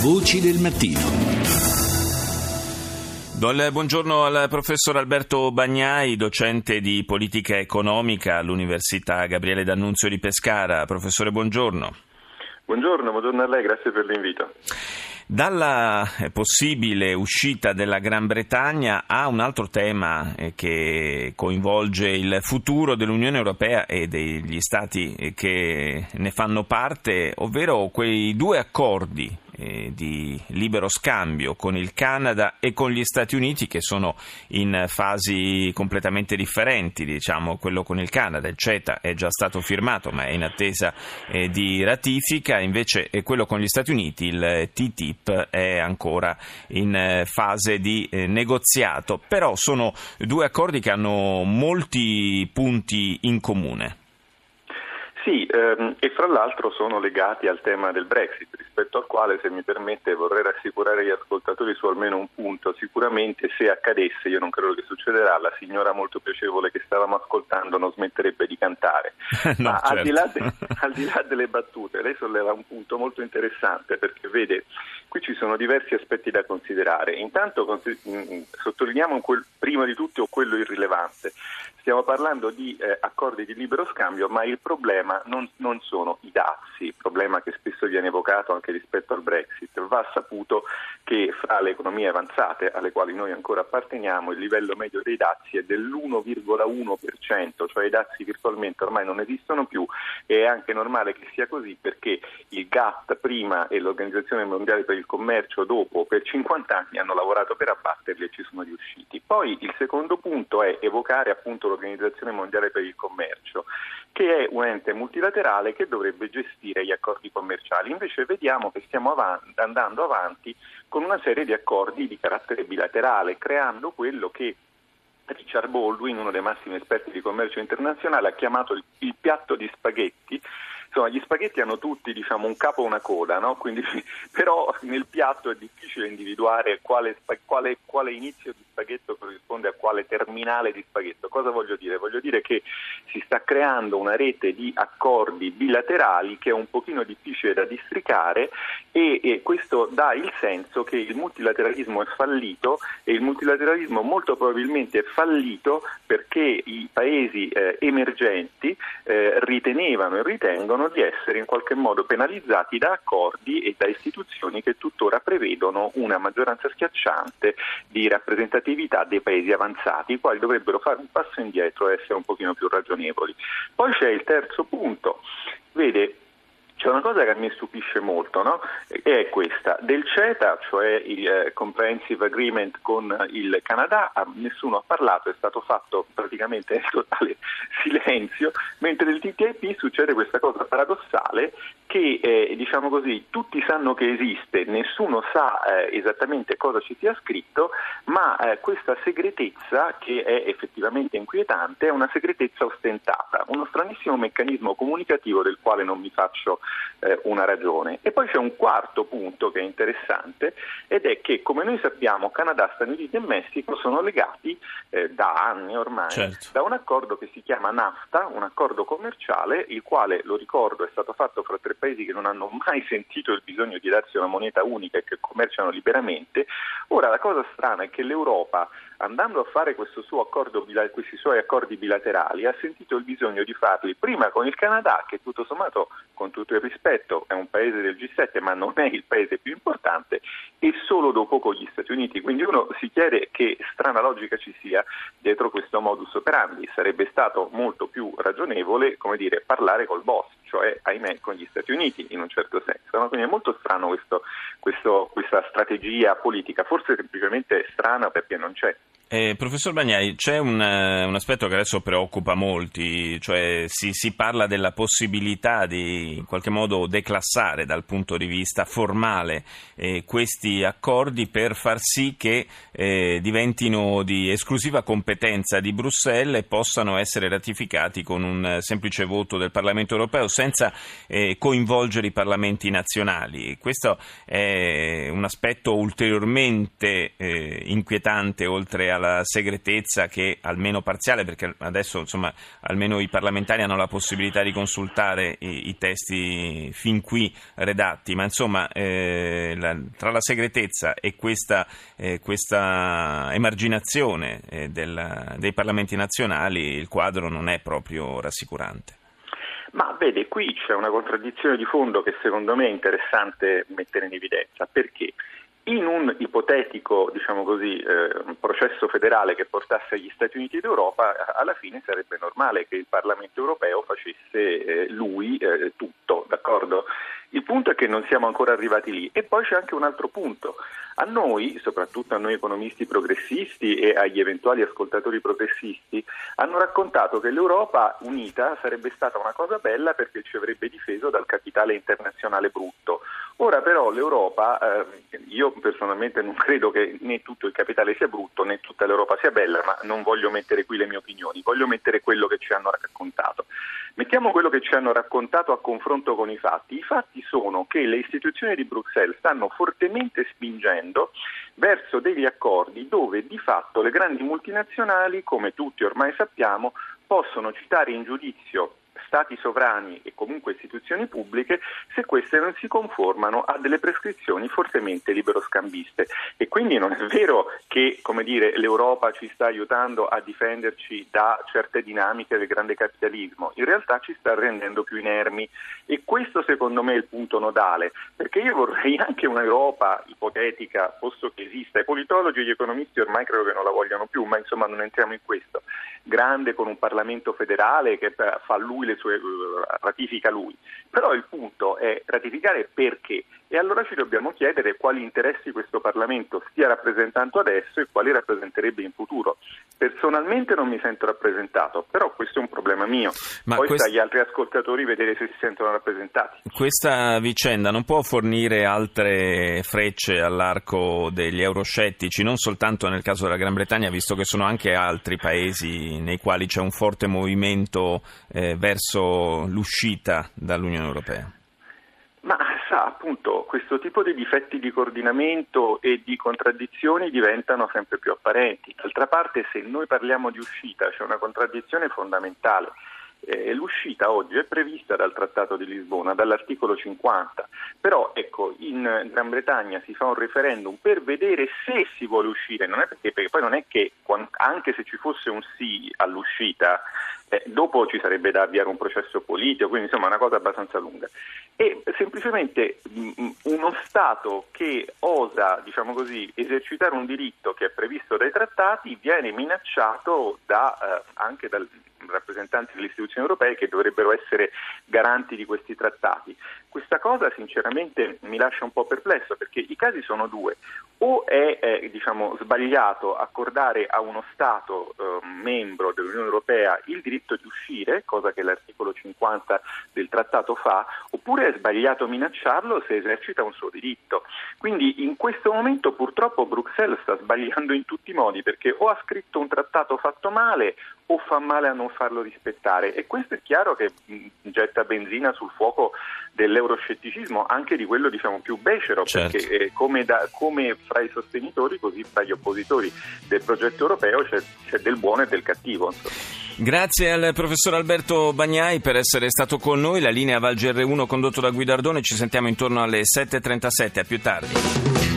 Voci del mattino. Buongiorno al professor Alberto Bagnai, docente di politica economica all'Università Gabriele D'Annunzio di Pescara. Professore, buongiorno. Buongiorno, buongiorno a lei, grazie per l'invito. Dalla possibile uscita della Gran Bretagna a un altro tema eh, che coinvolge il futuro dell'Unione Europea e degli Stati eh, che ne fanno parte, ovvero quei due accordi eh, di libero scambio con il Canada e con gli Stati Uniti che sono in fasi completamente differenti, diciamo quello con il Canada, il CETA è già stato firmato ma è in attesa eh, di ratifica, invece eh, quello con gli Stati Uniti, il TTIP, è ancora in eh, fase di eh, negoziato, però sono due accordi che hanno molti punti in comune. Sì, ehm, e fra l'altro sono legati al tema del Brexit, rispetto al quale, se mi permette, vorrei rassicurare gli ascoltatori su almeno un punto. Sicuramente se accadesse, io non credo che succederà, la signora molto piacevole che stavamo ascoltando non smetterebbe di cantare. no, Ma certo. al, di de, al, di là delle battute, lei solleva un punto molto interessante perché vede, qui ci sono diversi aspetti da considerare. Intanto mm, sottolineiamo quel, prima di tutto quello irrilevante. Stiamo parlando di eh, accordi di libero scambio, ma il problema non, non, sono i dazi, problema che spesso viene evocato anche rispetto al Brexit. Va saputo che fra le economie avanzate, alle quali noi ancora apparteniamo, il livello medio dei dazi è dell'1,1%, cioè i dazi virtualmente ormai non esistono più e è anche normale che sia così perché il GATT prima e l'Organizzazione Mondiale per il Commercio dopo per 50 anni hanno lavorato per abbatterli e ci sono riusciti. Poi il secondo punto è evocare appunto l'Organizzazione Mondiale per il Commercio, che è un ente multilaterale che dovrebbe gestire gli accordi commerciali. Invece vediamo che stiamo avanti, andando avanti con una serie di accordi di carattere bilaterale, creando quello che Richard Baldwin, uno dei massimi esperti di commercio internazionale, ha chiamato il, il piatto di spaghetti insomma gli spaghetti hanno tutti diciamo, un capo e una coda, no? Quindi, però nel piatto è difficile individuare quale, quale, quale, inizio di spaghetto corrisponde a quale terminale di spaghetto. Cosa voglio dire? Voglio dire che si sta creando una rete di accordi bilaterali che è un pochino difficile da districare e, e questo dà il senso che il multilateralismo è fallito e il multilateralismo molto probabilmente è fallito perché i paesi eh, emergenti eh, ritenevano e ritengono di essere in qualche modo penalizzati da accordi e da istituzioni che tuttora prevedono una maggioranza schiacciante di rappresentatività dei paesi avanzati, i quali dovrebbero fare un passo indietro e essere un pochino più ragionevoli. Poi c'è il terzo punto. Vede, c'è una cosa che mi stupisce molto, no? e è questa. Del CETA, cioè il eh, Comprehensive Agreement con il Canada, nessuno ha parlato, è stato fatto praticamente in totale silenzio, mentre nel TTIP succede questa cosa paradossale che, eh, diciamo così, tutti sanno che esiste, nessuno sa eh, esattamente cosa ci sia scritto, ma eh, questa segretezza, che è effettivamente inquietante, è una segretezza ostentata, uno stranissimo meccanismo comunicativo del quale non mi faccio eh, una ragione. E poi c'è un quarto punto che è interessante ed è che, come noi sappiamo, Canada, Stati Uniti e Messico sono legati eh, da anni ormai certo. da un accordo che si chiama NAFTA, un accordo commerciale, il quale, lo ricordo, è stato fatto fra tre paesi che non hanno mai sentito il bisogno di darsi una moneta unica e che commerciano liberamente. Ora la cosa strana è che l'Europa, andando a fare accordo, questi suoi accordi bilaterali, ha sentito il bisogno di farli prima con il Canada, che tutto sommato, con tutto il rispetto, è un paese del G7, ma non è il paese più importante, e solo dopo con gli Stati Uniti. Quindi uno si chiede che strana logica ci sia dietro questo modus operandi. Sarebbe stato molto più ragionevole, come dire, parlare col boss cioè ahimè con gli Stati Uniti in un certo senso. No? Quindi è molto strano questo, questo, questa strategia politica, forse semplicemente strana perché non c'è. Eh, professor Bagnai, c'è un, un, aspetto che adesso preoccupa molti, cioè si, si, parla della possibilità di in qualche modo declassare dal punto di vista formale eh, questi accordi per far sì che eh, diventino di esclusiva competenza di Bruxelles e possano essere ratificati con un semplice voto del Parlamento europeo senza eh, coinvolgere i parlamenti nazionali. Questo è un aspetto ulteriormente eh, inquietante oltre la segretezza che almeno parziale, perché adesso insomma almeno i parlamentari hanno la possibilità di consultare i, i testi fin qui redatti, ma insomma eh, la, tra la segretezza e questa, eh, questa emarginazione eh, del, dei parlamenti nazionali il quadro non è proprio rassicurante. Ma vede, qui c'è una contraddizione di fondo che secondo me è interessante mettere in evidenza. Perché? In un ipotetico diciamo così, eh, processo federale che portasse agli Stati Uniti d'Europa, alla fine sarebbe normale che il Parlamento europeo facesse eh, lui eh, tutto, d'accordo? Il punto è che non siamo ancora arrivati lì. E poi c'è anche un altro punto. A noi, soprattutto a noi economisti progressisti e agli eventuali ascoltatori progressisti, hanno raccontato che l'Europa unita sarebbe stata una cosa bella perché ci avrebbe difeso dal capitale internazionale brutto. Ora però l'Europa, eh, io personalmente non credo che né tutto il capitale sia brutto né tutta l'Europa sia bella, ma non voglio mettere qui le mie opinioni, voglio mettere quello che ci hanno raccontato. Mettiamo quello che ci hanno raccontato a confronto con i fatti. I fatti sono che le istituzioni di Bruxelles stanno fortemente spingendo verso degli accordi dove di fatto le grandi multinazionali, come tutti ormai sappiamo, possono citare in giudizio stati sovrani e comunque istituzioni pubbliche se queste non si conformano a delle prescrizioni fortemente liberoscambiste. E quindi non è vero che dire, l'Europa ci sta aiutando a difenderci da certe dinamiche del grande capitalismo, in realtà ci sta rendendo più inermi. E questo secondo me è il punto nodale, perché io vorrei anche un'Europa ipotetica, posto che esista, i politologi e gli economisti ormai credo che non la vogliano più, ma insomma non entriamo in questo, grande con un Parlamento federale che fa lui le sue, ratifica lui. Però il punto è ratificare perché e allora ci dobbiamo chiedere quali interessi questo Parlamento stia rappresentando adesso e quali rappresenterebbe in futuro. Personalmente non mi sento rappresentato, però questo è un problema mio. Ma Poi quest... sta agli altri ascoltatori vedere se si sentono rappresentati. Questa vicenda non può fornire altre frecce all'arco degli euroscettici, non soltanto nel caso della Gran Bretagna, visto che sono anche altri paesi nei quali c'è un forte movimento eh, verso l'uscita dall'Unione Europea. Ma sa, appunto, questo tipo di difetti di coordinamento e di contraddizioni diventano sempre più apparenti. D'altra parte, se noi parliamo di uscita, c'è una contraddizione fondamentale. Eh, l'uscita oggi è prevista dal Trattato di Lisbona, dall'articolo 50, però ecco, in Gran Bretagna si fa un referendum per vedere se si vuole uscire, non perché, perché, poi non è che anche se ci fosse un sì all'uscita, eh, dopo ci sarebbe da avviare un processo politico, quindi insomma è una cosa abbastanza lunga. E semplicemente mh, uno Stato che osa, diciamo così, esercitare un diritto che è previsto dai trattati viene minacciato da, eh, anche dal, rappresentanti delle istituzioni europee che dovrebbero essere garanti di questi trattati. Questa cosa sinceramente mi lascia un po' perplesso perché i casi sono due. O è eh, diciamo, sbagliato accordare a uno Stato eh, membro dell'Unione Europea il diritto di uscire, cosa che l'articolo 50 del trattato fa, oppure è sbagliato minacciarlo se esercita un suo diritto. Quindi in questo momento purtroppo Bruxelles sta sbagliando in tutti i modi perché o ha scritto un trattato fatto male o fa male a non farlo rispettare e questo è chiaro che getta benzina sul fuoco dell'euroscetticismo, anche di quello diciamo più becero, certo. perché eh, come, da, come, fra i sostenitori così fra gli oppositori del progetto europeo c'è, c'è del buono e del cattivo. Grazie al professor Alberto Bagnai per essere stato con noi. La linea Val GR1 condotto da Guidardone. Ci sentiamo intorno alle 7.37. A più tardi.